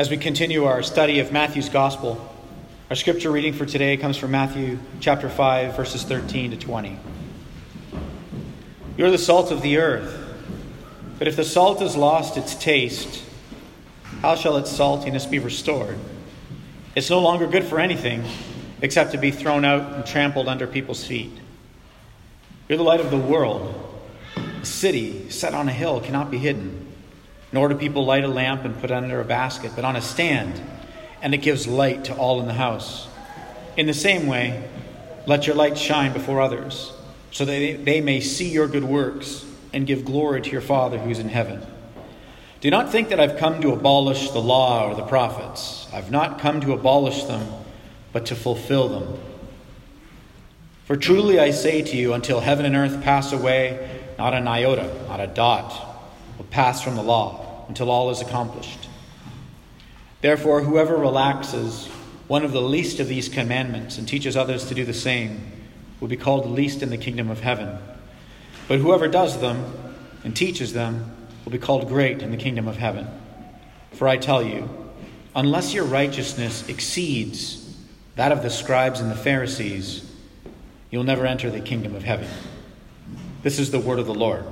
As we continue our study of Matthew's Gospel, our scripture reading for today comes from Matthew chapter 5, verses 13 to 20. You're the salt of the earth, but if the salt has lost its taste, how shall its saltiness be restored? It's no longer good for anything except to be thrown out and trampled under people's feet. You're the light of the world. A city set on a hill cannot be hidden. Nor do people light a lamp and put it under a basket, but on a stand, and it gives light to all in the house. In the same way, let your light shine before others, so that they may see your good works and give glory to your Father who is in heaven. Do not think that I've come to abolish the law or the prophets. I've not come to abolish them, but to fulfill them. For truly I say to you, until heaven and earth pass away, not an iota, not a dot will pass from the law until all is accomplished. Therefore, whoever relaxes one of the least of these commandments and teaches others to do the same will be called least in the kingdom of heaven. But whoever does them and teaches them will be called great in the kingdom of heaven. For I tell you, unless your righteousness exceeds that of the scribes and the Pharisees, you'll never enter the kingdom of heaven. This is the word of the Lord.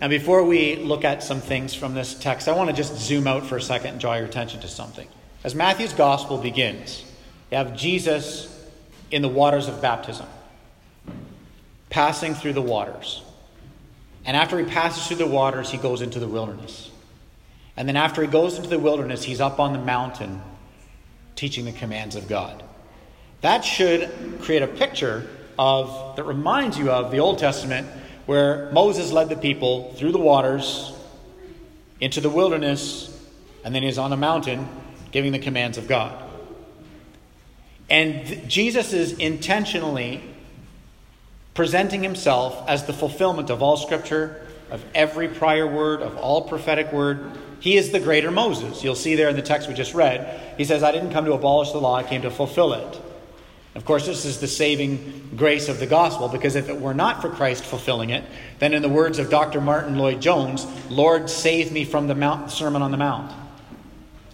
Now, before we look at some things from this text, I want to just zoom out for a second and draw your attention to something. As Matthew's gospel begins, you have Jesus in the waters of baptism, passing through the waters. And after he passes through the waters, he goes into the wilderness. And then after he goes into the wilderness, he's up on the mountain teaching the commands of God. That should create a picture of that reminds you of the Old Testament where Moses led the people through the waters into the wilderness, and then he's on a mountain giving the commands of God. And th- Jesus is intentionally presenting himself as the fulfillment of all scripture, of every prior word, of all prophetic word. He is the greater Moses. You'll see there in the text we just read. He says, I didn't come to abolish the law, I came to fulfill it. Of course, this is the saving grace of the gospel because if it were not for Christ fulfilling it, then in the words of Dr. Martyn Lloyd-Jones, Lord, save me from the Mount, Sermon on the Mount.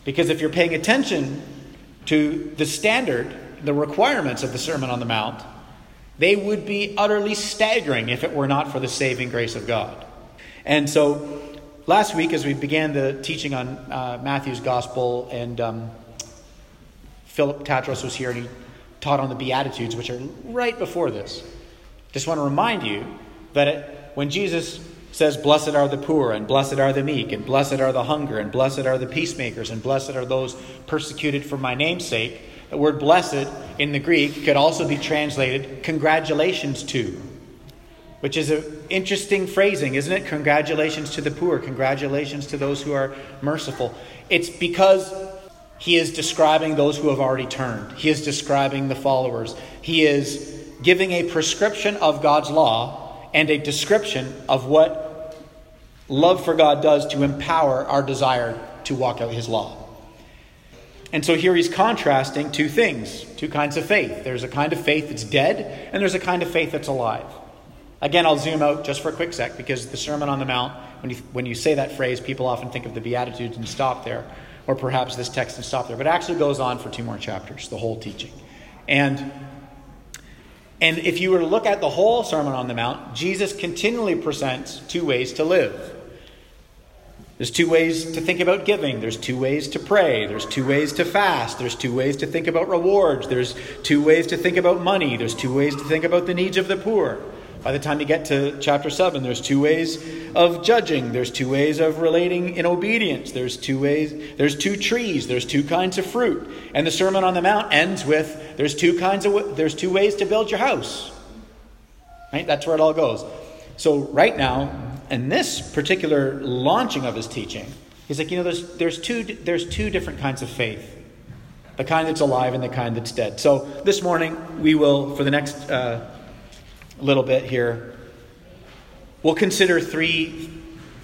Because if you're paying attention to the standard, the requirements of the Sermon on the Mount, they would be utterly staggering if it were not for the saving grace of God. And so, last week, as we began the teaching on uh, Matthew's gospel, and um, Philip Tatros was here, and he taught on the Beatitudes, which are right before this. Just want to remind you that it, when Jesus says, Blessed are the poor, and blessed are the meek, and blessed are the hunger, and blessed are the peacemakers, and blessed are those persecuted for my name's sake, the word blessed in the Greek could also be translated congratulations to, which is an interesting phrasing, isn't it? Congratulations to the poor, congratulations to those who are merciful. It's because he is describing those who have already turned. He is describing the followers. He is giving a prescription of God's law and a description of what love for God does to empower our desire to walk out His law. And so here he's contrasting two things, two kinds of faith. There's a kind of faith that's dead, and there's a kind of faith that's alive. Again, I'll zoom out just for a quick sec because the Sermon on the Mount, when you, when you say that phrase, people often think of the Beatitudes and stop there or perhaps this text and stop there, but it actually goes on for two more chapters, the whole teaching. And and if you were to look at the whole Sermon on the Mount, Jesus continually presents two ways to live. There's two ways to think about giving. There's two ways to pray. There's two ways to fast. There's two ways to think about rewards. There's two ways to think about money. There's two ways to think about the needs of the poor. By the time you get to chapter 7, there's two ways of judging. There's two ways of relating in obedience. There's two ways, there's two trees, there's two kinds of fruit. And the Sermon on the Mount ends with there's two kinds of there's two ways to build your house. Right? That's where it all goes. So right now, in this particular launching of his teaching, he's like, you know, there's there's two there's two different kinds of faith. The kind that's alive and the kind that's dead. So this morning we will, for the next uh, little bit here. We'll consider three,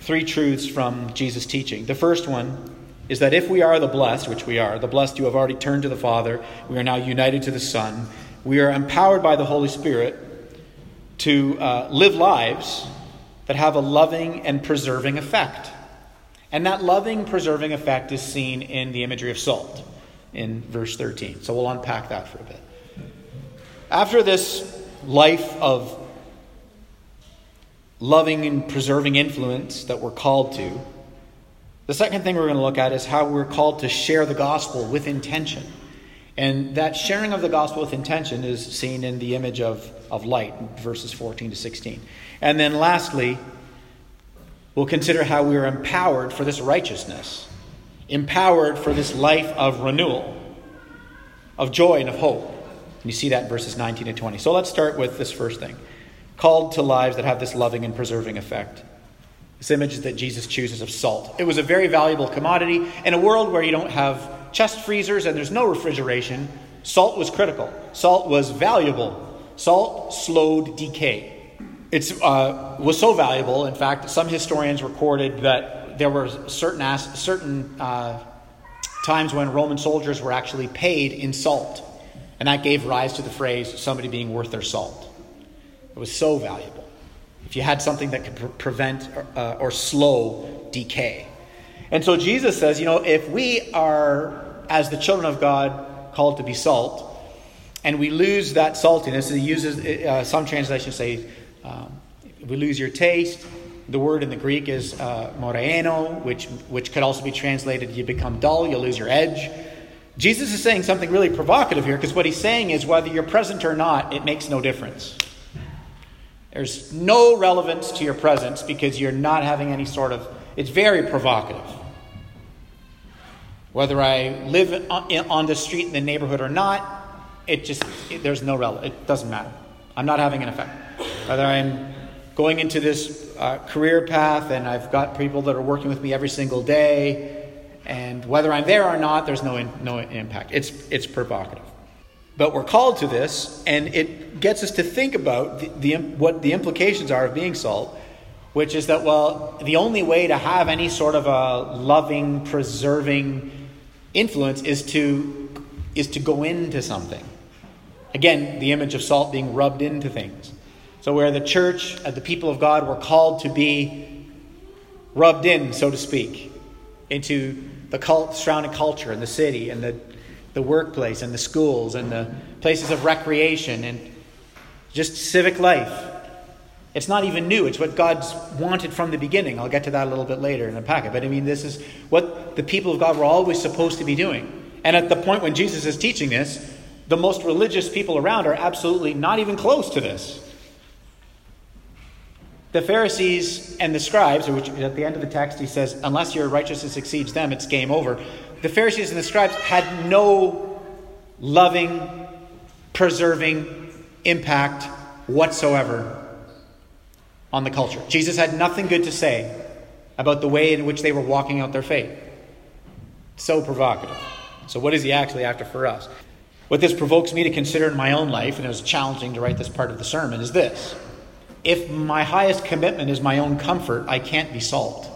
three truths from Jesus' teaching. The first one is that if we are the blessed, which we are, the blessed who have already turned to the Father, we are now united to the Son, we are empowered by the Holy Spirit to uh, live lives that have a loving and preserving effect. And that loving, preserving effect is seen in the imagery of salt in verse 13. So we'll unpack that for a bit. After this life of loving and preserving influence that we're called to, the second thing we're going to look at is how we're called to share the gospel with intention. And that sharing of the gospel with intention is seen in the image of, of light, verses 14 to 16. And then lastly, we'll consider how we are empowered for this righteousness, empowered for this life of renewal, of joy, and of hope. And you see that in verses 19 to 20. So let's start with this first thing called to lives that have this loving and preserving effect. This image that Jesus chooses of salt. It was a very valuable commodity. In a world where you don't have chest freezers and there's no refrigeration, salt was critical. Salt was valuable. Salt slowed decay. It uh, was so valuable, in fact, some historians recorded that there were certain, certain uh, times when Roman soldiers were actually paid in salt. And that gave rise to the phrase, somebody being worth their salt. It was so valuable. If you had something that could pre- prevent or, uh, or slow decay. And so Jesus says, you know, if we are, as the children of God, called to be salt, and we lose that saltiness, he uses, uh, some translations say, um, we lose your taste. The word in the Greek is uh, moraino, which, which could also be translated, you become dull, you lose your edge. Jesus is saying something really provocative here because what he's saying is whether you're present or not, it makes no difference. There's no relevance to your presence because you're not having any sort of. It's very provocative. Whether I live on the street in the neighborhood or not, it just it, there's no relevance. It doesn't matter. I'm not having an effect. Whether I'm going into this uh, career path and I've got people that are working with me every single day, and whether I'm there or not, there's no in, no impact. It's it's provocative. But we're called to this, and it gets us to think about the, the, what the implications are of being salt, which is that, well, the only way to have any sort of a loving, preserving influence is to, is to go into something. Again, the image of salt being rubbed into things. So, where the church, uh, the people of God, were called to be rubbed in, so to speak, into the cult, surrounding culture and the city and the the workplace and the schools and the places of recreation and just civic life. It's not even new. It's what God's wanted from the beginning. I'll get to that a little bit later in the packet. But I mean, this is what the people of God were always supposed to be doing. And at the point when Jesus is teaching this, the most religious people around are absolutely not even close to this. The Pharisees and the scribes, which at the end of the text he says, unless your righteousness exceeds them, it's game over the Pharisees and the scribes had no loving, preserving impact whatsoever on the culture. Jesus had nothing good to say about the way in which they were walking out their faith. So provocative. So, what is he actually after for us? What this provokes me to consider in my own life, and it was challenging to write this part of the sermon, is this. If my highest commitment is my own comfort, I can't be salt.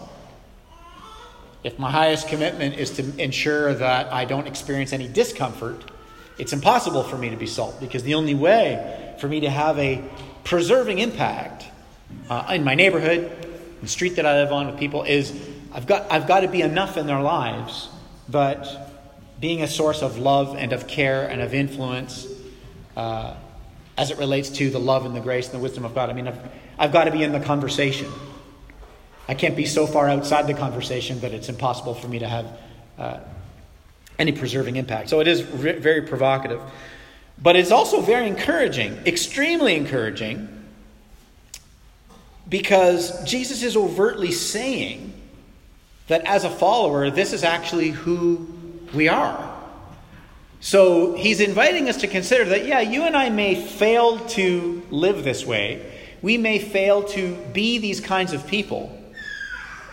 If my highest commitment is to ensure that I don't experience any discomfort, it's impossible for me to be salt because the only way for me to have a preserving impact uh, in my neighborhood, the street that I live on with people, is I've got, I've got to be enough in their lives but being a source of love and of care and of influence uh, as it relates to the love and the grace and the wisdom of God. I mean, I've, I've got to be in the conversation. I can't be so far outside the conversation that it's impossible for me to have uh, any preserving impact. So it is re- very provocative. But it's also very encouraging, extremely encouraging, because Jesus is overtly saying that as a follower, this is actually who we are. So he's inviting us to consider that, yeah, you and I may fail to live this way. We may fail to be these kinds of people.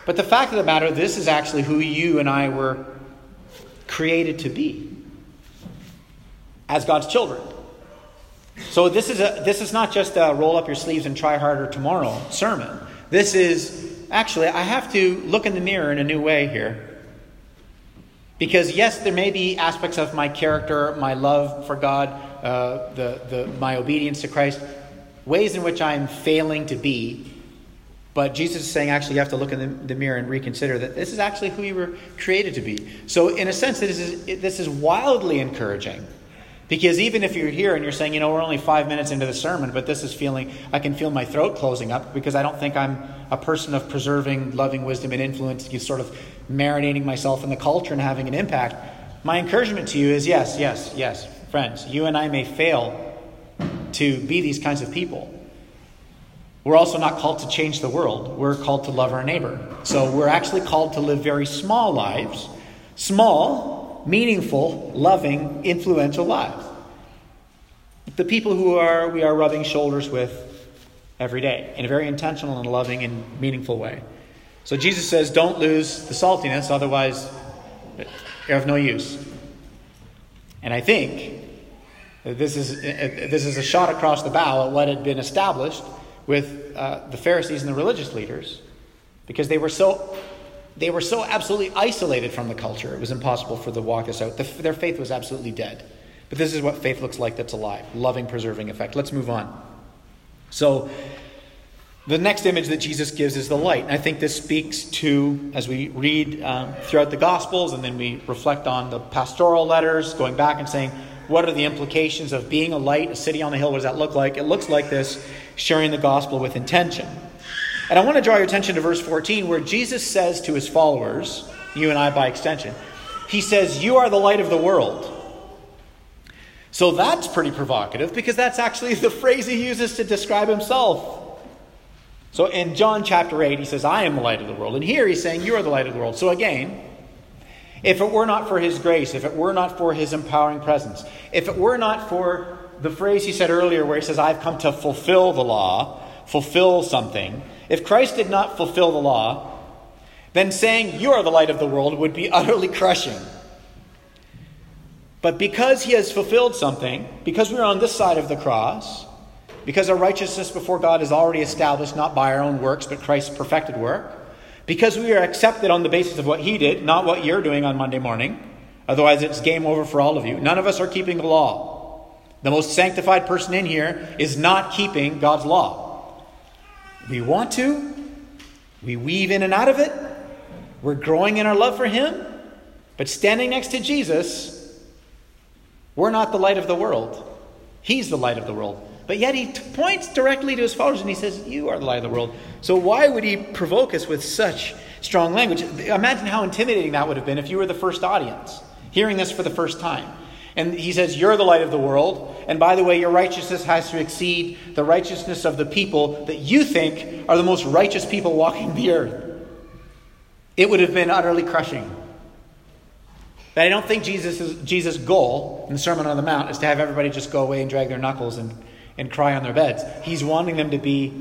But the fact of the matter, this is actually who you and I were created to be as God's children. So this is a, this is not just a roll up your sleeves and try harder tomorrow sermon. This is actually I have to look in the mirror in a new way here. Because yes, there may be aspects of my character, my love for God, uh, the, the, my obedience to Christ, ways in which I'm failing to be But Jesus is saying, actually, you have to look in the, the, mirror and reconsider that this is actually who you were created to be. So, in a sense, this is, this is wildly encouraging. Because even if you're here and you're saying, you know, we're only five minutes into the sermon, but this is feeling, I can feel my throat closing up because I don't think I'm a person of preserving loving wisdom and influence, sort of marinating myself in the culture and having an impact. My encouragement to you is yes, yes, yes, friends, you and I may fail to be these kinds of people. We're also not called to change the world. We're called to love our neighbor. So we're actually called to live very small lives, small, meaningful, loving, influential lives. The people who are we are rubbing shoulders with every day in a very intentional and loving and meaningful way. So Jesus says, don't lose the saltiness, otherwise you're of no use. And I think this is, this is a shot across the bow at what had been established with uh, the Pharisees and the religious leaders because they were so they were so absolutely isolated from the culture. It was impossible for them to walk this out. The, their faith was absolutely dead. But this is what faith looks like that's alive loving, preserving effect. Let's move on. So, the next image that Jesus gives is the light. And I think this speaks to, as we read um, throughout the Gospels and then we reflect on the pastoral letters, going back and saying, what are the implications of being a light, a city on the hill? What does that look like? It looks like this sharing the gospel with intention. And I want to draw your attention to verse 14, where Jesus says to his followers, you and I by extension, he says, You are the light of the world. So that's pretty provocative because that's actually the phrase he uses to describe himself. So in John chapter 8, he says, I am the light of the world. And here he's saying, You are the light of the world. So again, if it were not for his grace, if it were not for his empowering presence, if it were not for the phrase he said earlier where he says, I've come to fulfill the law, fulfill something, if Christ did not fulfill the law, then saying, You are the light of the world would be utterly crushing. But because he has fulfilled something, because we're on this side of the cross, because our righteousness before God is already established not by our own works, but Christ's perfected work, because we are accepted on the basis of what he did, not what you're doing on Monday morning, otherwise it's game over for all of you. None of us are keeping the law. The most sanctified person in here is not keeping God's law. We want to, we weave in and out of it, we're growing in our love for Him, but standing next to Jesus, we're not the light of the world. He's the light of the world. But yet he points directly to his followers and he says, You are the light of the world. So why would he provoke us with such strong language? Imagine how intimidating that would have been if you were the first audience, hearing this for the first time. And he says, You're the light of the world. And by the way, your righteousness has to exceed the righteousness of the people that you think are the most righteous people walking the earth. It would have been utterly crushing. But I don't think Jesus' Jesus' goal in the Sermon on the Mount is to have everybody just go away and drag their knuckles and, and cry on their beds. He's wanting them to be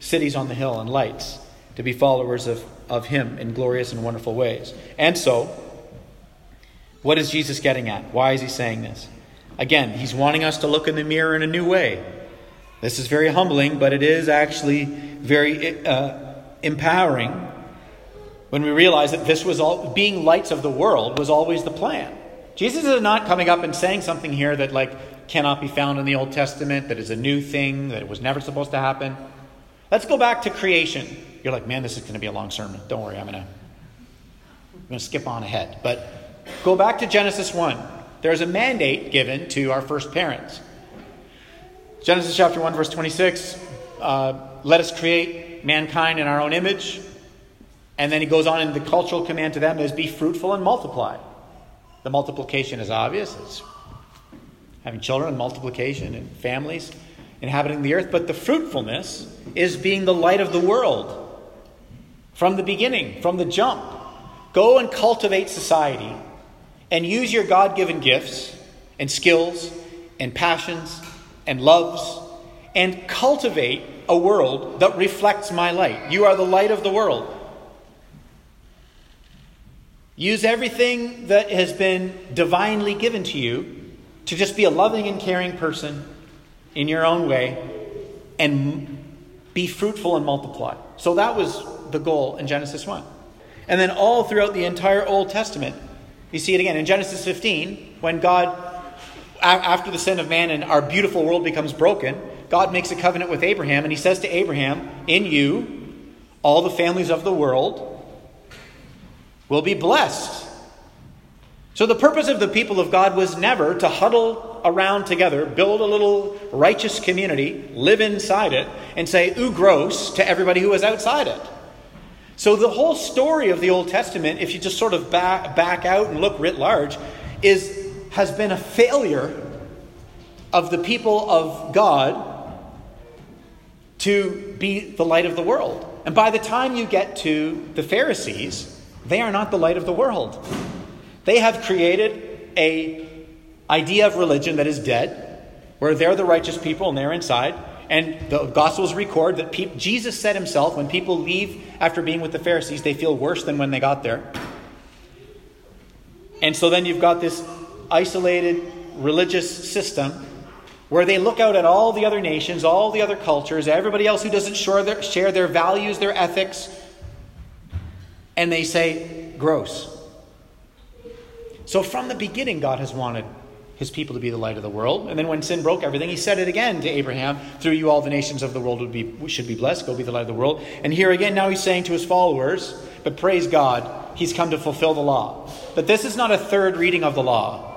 cities on the hill and lights, to be followers of, of Him in glorious and wonderful ways. And so, what is Jesus getting at? Why is he saying this? Again, he's wanting us to look in the mirror in a new way. This is very humbling, but it is actually very uh, empowering when we realize that this was all being lights of the world was always the plan. Jesus is not coming up and saying something here that like cannot be found in the Old Testament, that is a new thing, that it was never supposed to happen. Let's go back to creation. You're like, man, this is going to be a long sermon. Don't worry, I'm going to I'm going to skip on ahead. But Go back to Genesis 1. There's a mandate given to our first parents. Genesis chapter 1, verse 26 uh, let us create mankind in our own image. And then he goes on, and the cultural command to them is be fruitful and multiply. The multiplication is obvious. It's having children and multiplication and families inhabiting the earth. But the fruitfulness is being the light of the world from the beginning, from the jump. Go and cultivate society and use your God given gifts and skills and passions and loves and cultivate a world that reflects my light. You are the light of the world. Use everything that has been divinely given to you to just be a loving and caring person in your own way and be fruitful and multiply. So that was the goal in Genesis 1. And then all throughout the entire Old Testament, you see it again in Genesis 15, when God, after the sin of man and our beautiful world becomes broken, God makes a covenant with Abraham, and he says to Abraham, In you, all the families of the world will be blessed. So, the purpose of the people of God was never to huddle around together, build a little righteous community, live inside it, and say, ooh, gross, to everybody who was outside it. So, the whole story of the Old Testament, if you just sort of back, back out and look writ large, is, has been a failure of the people of God to be the light of the world. And by the time you get to the Pharisees, they are not the light of the world. They have created a idea of religion that is dead, where they're the righteous people and they're inside. And the Gospels record that pe- Jesus said himself, when people leave after being with the Pharisees, they feel worse than when they got there. And so then you've got this isolated religious system where they look out at all the other nations, all the other cultures, everybody else who doesn't share their, share their values, their ethics, and they say, gross. So from the beginning, God has wanted his people to be the light of the world. And then when sin broke everything, he said it again to Abraham, through you all the nations of the world would be, should be blessed, go be the light of the world. And here again, now he's saying to his followers, but praise God, he's come to fulfill the law. But this is not a third reading of the law.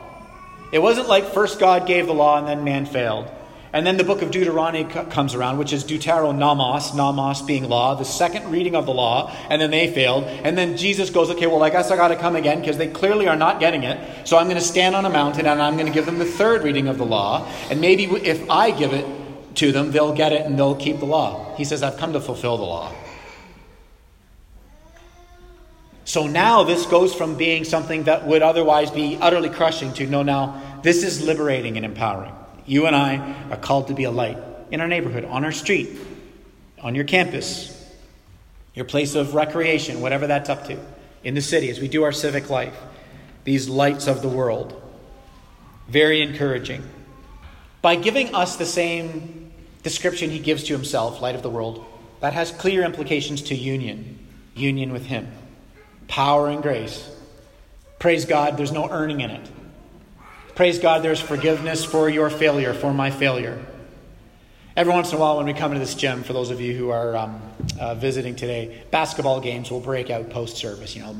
It wasn't like first God gave the law and then man failed. And then the book of Deuteronomy comes around, which is Deuteronomos, nomos being law, the second reading of the law, and then they failed. And then Jesus goes, okay, well, I guess I got to come again because they clearly are not getting it. So I'm going to stand on a mountain and I'm going to give them the third reading of the law. And maybe if I give it to them, they'll get it and they'll keep the law. He says, I've come to fulfill the law. So now this goes from being something that would otherwise be utterly crushing to no, now this is liberating and empowering. You and I are called to be a light in our neighborhood, on our street, on your campus, your place of recreation, whatever that's up to, in the city as we do our civic life. These lights of the world. Very encouraging. By giving us the same description he gives to himself, light of the world, that has clear implications to union, union with him, power and grace. Praise God, there's no earning in it. Praise God, there's forgiveness for your failure, for my failure. Every once in a while, when we come into this gym, for those of you who are um, uh, visiting today, basketball games will break out post service. You know,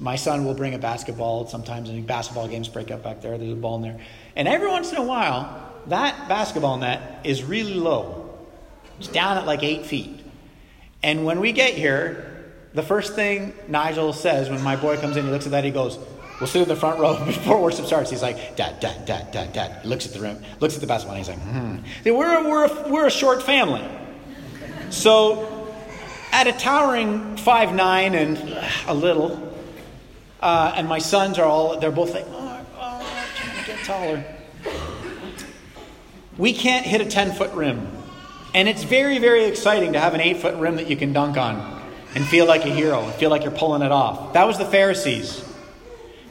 my son will bring a basketball sometimes, and basketball games break out back there. There's a ball in there. And every once in a while, that basketball net is really low. It's down at like eight feet. And when we get here, the first thing Nigel says when my boy comes in, he looks at that, he goes, We'll sit in the front row before worship starts. He's like, Dad, Dad, Dad, Dad, Dad. Looks at the room, looks at the basketball, and he's like, hmm. See, we're, we're, a, we're a short family. So, at a towering five nine and a little, uh, and my sons are all, they're both like, oh, oh, get taller. We can't hit a 10 foot rim. And it's very, very exciting to have an 8 foot rim that you can dunk on and feel like a hero and feel like you're pulling it off. That was the Pharisees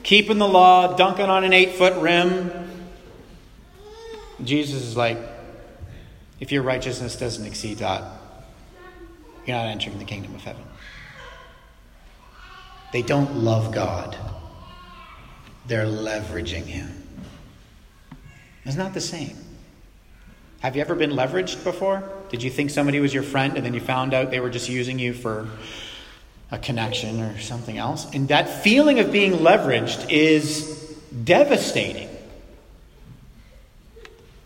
keeping the law, dunking on an eight foot rim. Jesus is like, if your righteousness doesn't exceed that, you're not entering the kingdom of heaven. They don't love God, they're leveraging Him. It's not the same. Have you ever been leveraged before? Did you think somebody was your friend and then you found out they were just using you for a connection or something else. And that feeling of being leveraged is devastating.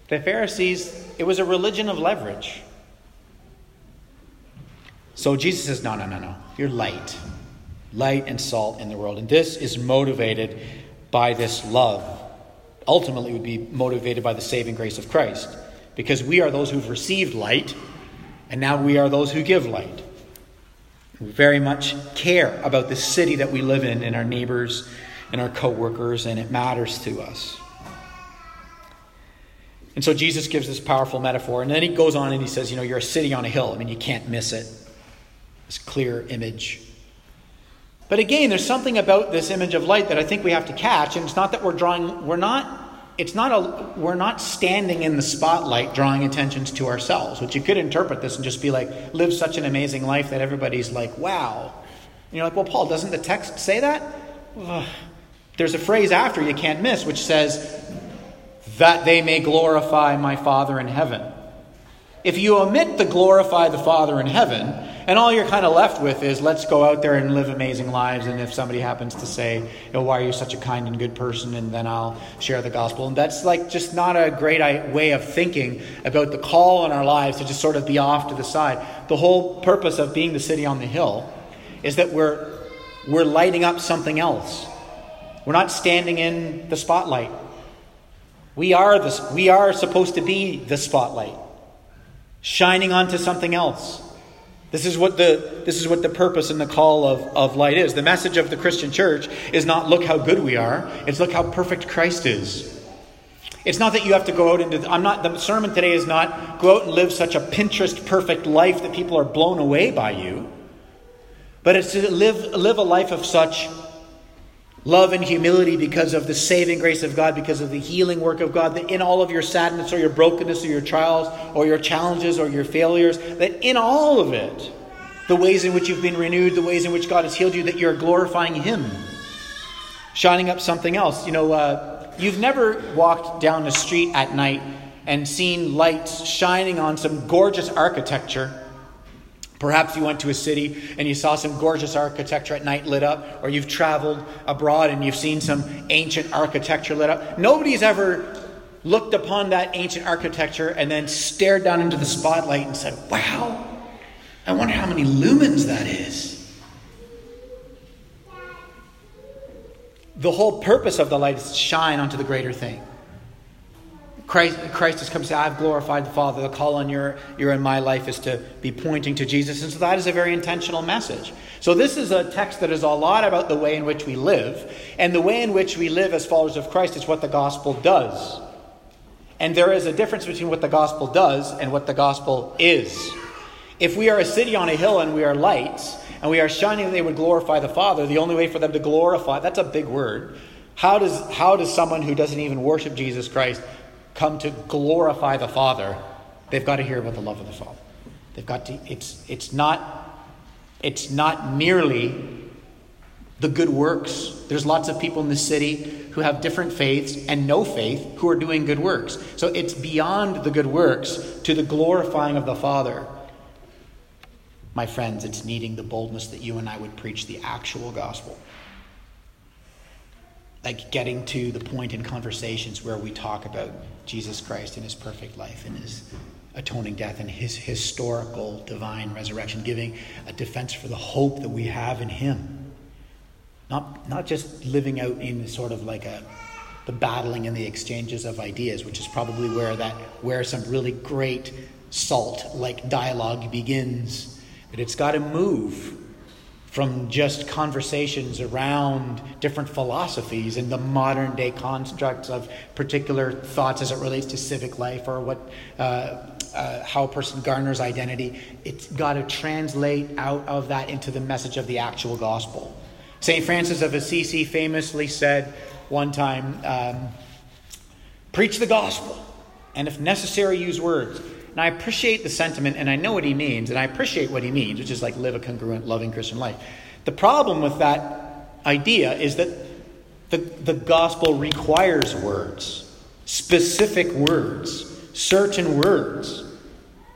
The Pharisees, it was a religion of leverage. So Jesus says, no, no, no, no. You're light. Light and salt in the world. And this is motivated by this love. Ultimately, would be motivated by the saving grace of Christ. Because we are those who've received light, and now we are those who give light. Very much care about the city that we live in and our neighbors and our coworkers, and it matters to us. And so Jesus gives this powerful metaphor, and then he goes on and he says, You know, you're a city on a hill. I mean, you can't miss it. This clear image. But again, there's something about this image of light that I think we have to catch, and it's not that we're drawing, we're not it's not a we're not standing in the spotlight drawing attentions to ourselves which you could interpret this and just be like live such an amazing life that everybody's like wow. And you're like well paul doesn't the text say that? Ugh. there's a phrase after you can't miss which says that they may glorify my father in heaven. If you omit the glorify the father in heaven And all you're kind of left with is let's go out there and live amazing lives. And if somebody happens to say, know, why are you such a kind and good person? And then I'll share the gospel. And that's like just not a great way of thinking about the call in our lives to just sort of be off to the side. The whole purpose of being the city on the hill is that we're, we're lighting up something else. We're not standing in the spotlight. We are, the, we are supposed to be the spotlight, shining onto something else. This is what the, this is what the purpose and the call of, of light is. The message of the Christian church is not look how good we are, it's look how perfect Christ is. It's not that you have to go out into. I'm not. The sermon today is not go out and live such a Pinterest perfect life that people are blown away by you. But it's to live live a life of such love and humility because of the saving grace of God, because of the healing work of God, that in all of your sadness or your brokenness or your trials or your challenges or your failures, that in all of it, the ways in which you've been renewed, the ways in which God has healed you, that you're glorifying Him, shining up something else. You know, uh, you've never walked down the street at night and seen lights shining on some gorgeous architecture Perhaps you went to a city and you saw some gorgeous architecture at night lit up, or you've traveled abroad and you've seen some ancient architecture lit up. Nobody's ever looked upon that ancient architecture and then stared down into the spotlight and said, Wow, I wonder how many lumens that is. The whole purpose of the light is to shine onto the greater thing. Christ, Christ has come to say, I've glorified the Father. The call on your, your in my life is to be pointing to Jesus. And so that is a very intentional message. So this is a text that is a lot about the way in which we live. And the way in which we live as followers of Christ is what the gospel does. And there is a difference between what the gospel does and what the gospel is. If we are a city on a hill and we are lights, and we are shining they would glorify the Father, the only way for them to glorify, that's a big word. How does, how does someone who doesn't even worship Jesus Christ come to glorify the Father, they've got to hear about the love of the Father. They've got to, it's, it's, not, it's not merely the good works. There's lots of people in the city who have different faiths and no faith who are doing good works. So it's beyond the good works to the glorifying of the Father. My friends, it's needing the boldness that you and I would preach the actual gospel like getting to the point in conversations where we talk about Jesus Christ and his perfect life and his atoning death and his historical divine resurrection, giving a defense for the hope that we have in him. Not, not just living out in sort of like a the battling and the exchanges of ideas, which is probably where that where some really great salt like dialogue begins. But it's got to move from just conversations around different philosophies and the modern day constructs of particular thoughts as it relates to civic life or what uh, uh, how a person garners identity. It's got to translate out of that into the message of the actual gospel. St francis of assisi famously said one time um, preach the gospel and if necessary use words and I appreciate the sentiment, and I know what he means, and I appreciate what he means, which is like live a congruent, loving Christian life. The problem with that idea is that the, the gospel requires words, specific words, certain words.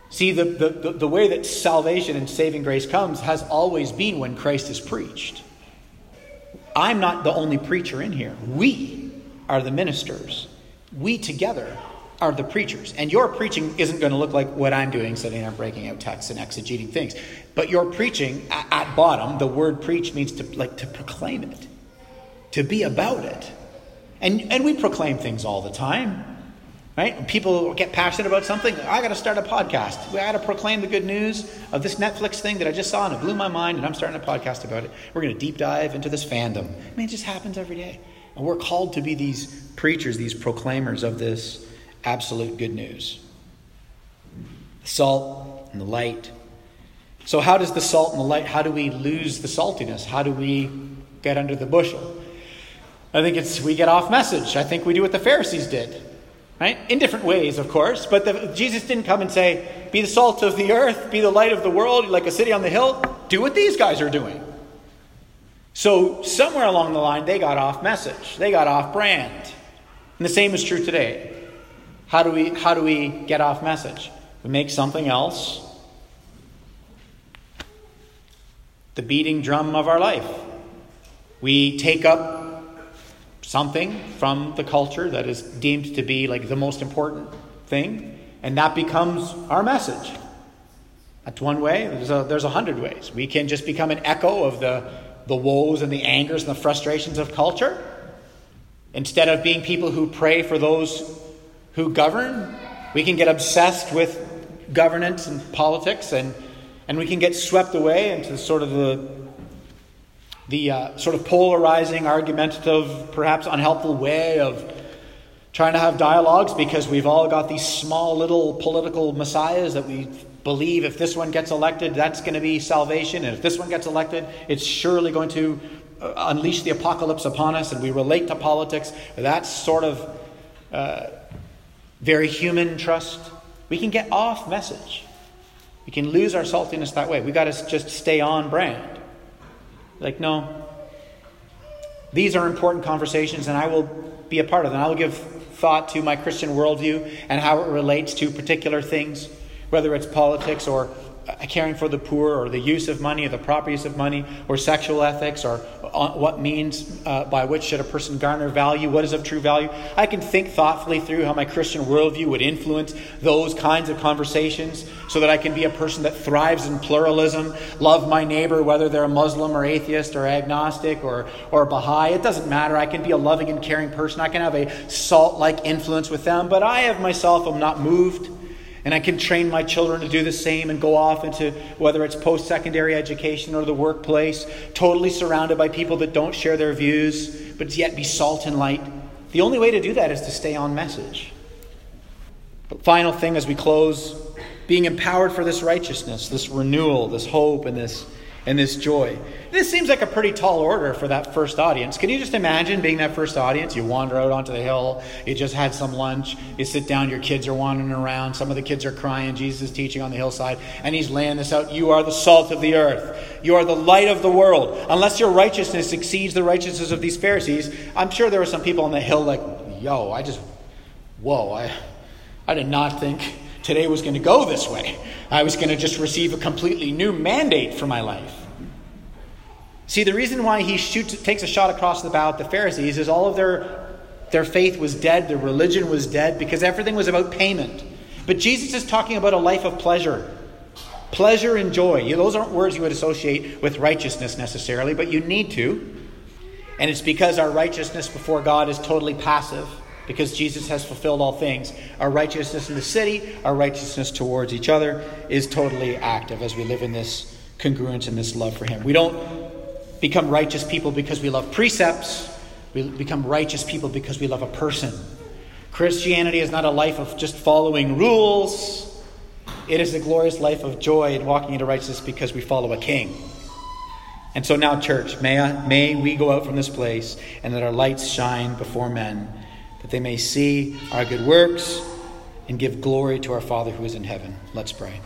See, the, the, the way that salvation and saving grace comes has always been when Christ is preached. I'm not the only preacher in here. We are the ministers. We together are the preachers. And your preaching isn't going to look like what I'm doing, sitting there breaking out texts and exegeting things. But your preaching, at, bottom, the word preach means to like to proclaim it, to be about it. And, and we proclaim things all the time. Right? People get passionate about something. I got to start a podcast. We got to proclaim the good news of this Netflix thing that I just saw and it blew my mind, and I'm starting a podcast about it. We're going to deep dive into this fandom. I mean, it just happens every day. And we're called to be these preachers, these proclaimers of this absolute good news. The salt and the light. So, how does the salt and the light, how do we lose the saltiness? How do we get under the bushel? I think it's we get off message. I think we do what the Pharisees did, right? In different ways, of course. But the, Jesus didn't come and say, "Be the salt of the earth, be the light of the world, like a city on the hill." Do what these guys are doing. So somewhere along the line, they got off message. They got off brand, and the same is true today. How do we, how do we get off message? We make something else the beating drum of our life. We take up something from the culture that is deemed to be like the most important thing, and that becomes our message. That's one way. There's a, there's a hundred ways. We can just become an echo of the, the woes and the angers and the frustrations of culture. Instead of being people who pray for those who govern, we can get obsessed with governance and politics, and, and we can get swept away into sort of the, the uh, sort of polarizing, argumentative, perhaps unhelpful way of trying to have dialogues because we've all got these small little political messiahs that we believe if this one gets elected, that's going to be salvation, and if this one gets elected, it's surely going to uh, unleash the apocalypse upon us, and we relate to politics. That's sort of uh, very human trust. We can get off message. We can lose our saltiness that way. We got to just stay on brand. Like, no, these are important conversations, and I will be a part of them. I will give thought to my Christian worldview and how it relates to particular things whether it's politics or caring for the poor or the use of money or the proper use of money or sexual ethics or what means uh, by which should a person garner value? What is of true value? I can think thoughtfully through how my christian worldview would influence those kinds of conversations so that i can be a person that thrives in pluralism love my neighbor whether they're a muslim or atheist or agnostic or, or baha'i. It doesn't matter. I can be a loving and caring person. I can have a salt like influence with them but i of myself am not moved and I can train my children to do the same and go off into whether it's post secondary education or the workplace, totally surrounded by people that don't share their views, but yet be salt and light. The only way to do that is to stay on message. But final thing as we close being empowered for this righteousness, this renewal, this hope, and this and this joy. This seems like a pretty tall order for that first audience. Can you just imagine being that first audience? You wander out onto the hill, you just had some lunch, you sit down, your kids are wandering around, some of the kids are crying, Jesus is teaching on the hillside, and he's laying this out. You are the salt of the earth, you are the light of the world. Unless your righteousness exceeds the righteousness of these Pharisees, I'm sure there were some people on the hill like, yo, I just, whoa, I, I did not think today was going to go this way. I was going to just receive a completely new mandate for my life. See, the reason why he shoots, takes a shot across the bow at the Pharisees is all of their, their faith was dead, their religion was dead, because everything was about payment. But Jesus is talking about a life of pleasure. Pleasure and joy. Those aren't words you would associate with righteousness necessarily, but you need to. And it's because our righteousness before God is totally passive because Jesus has fulfilled all things. Our righteousness in the city, our righteousness towards each other is totally active as we live in this congruence and this love for Him. We don't become righteous people because we love precepts, we become righteous people because we love a person. Christianity is not a life of just following rules. It is a glorious life of joy and walking into righteousness because we follow a king. And so now, church, may, I, may we go out from this place and that our lights shine before men that they may see our good works and give glory to our Father who is in heaven. Let's pray.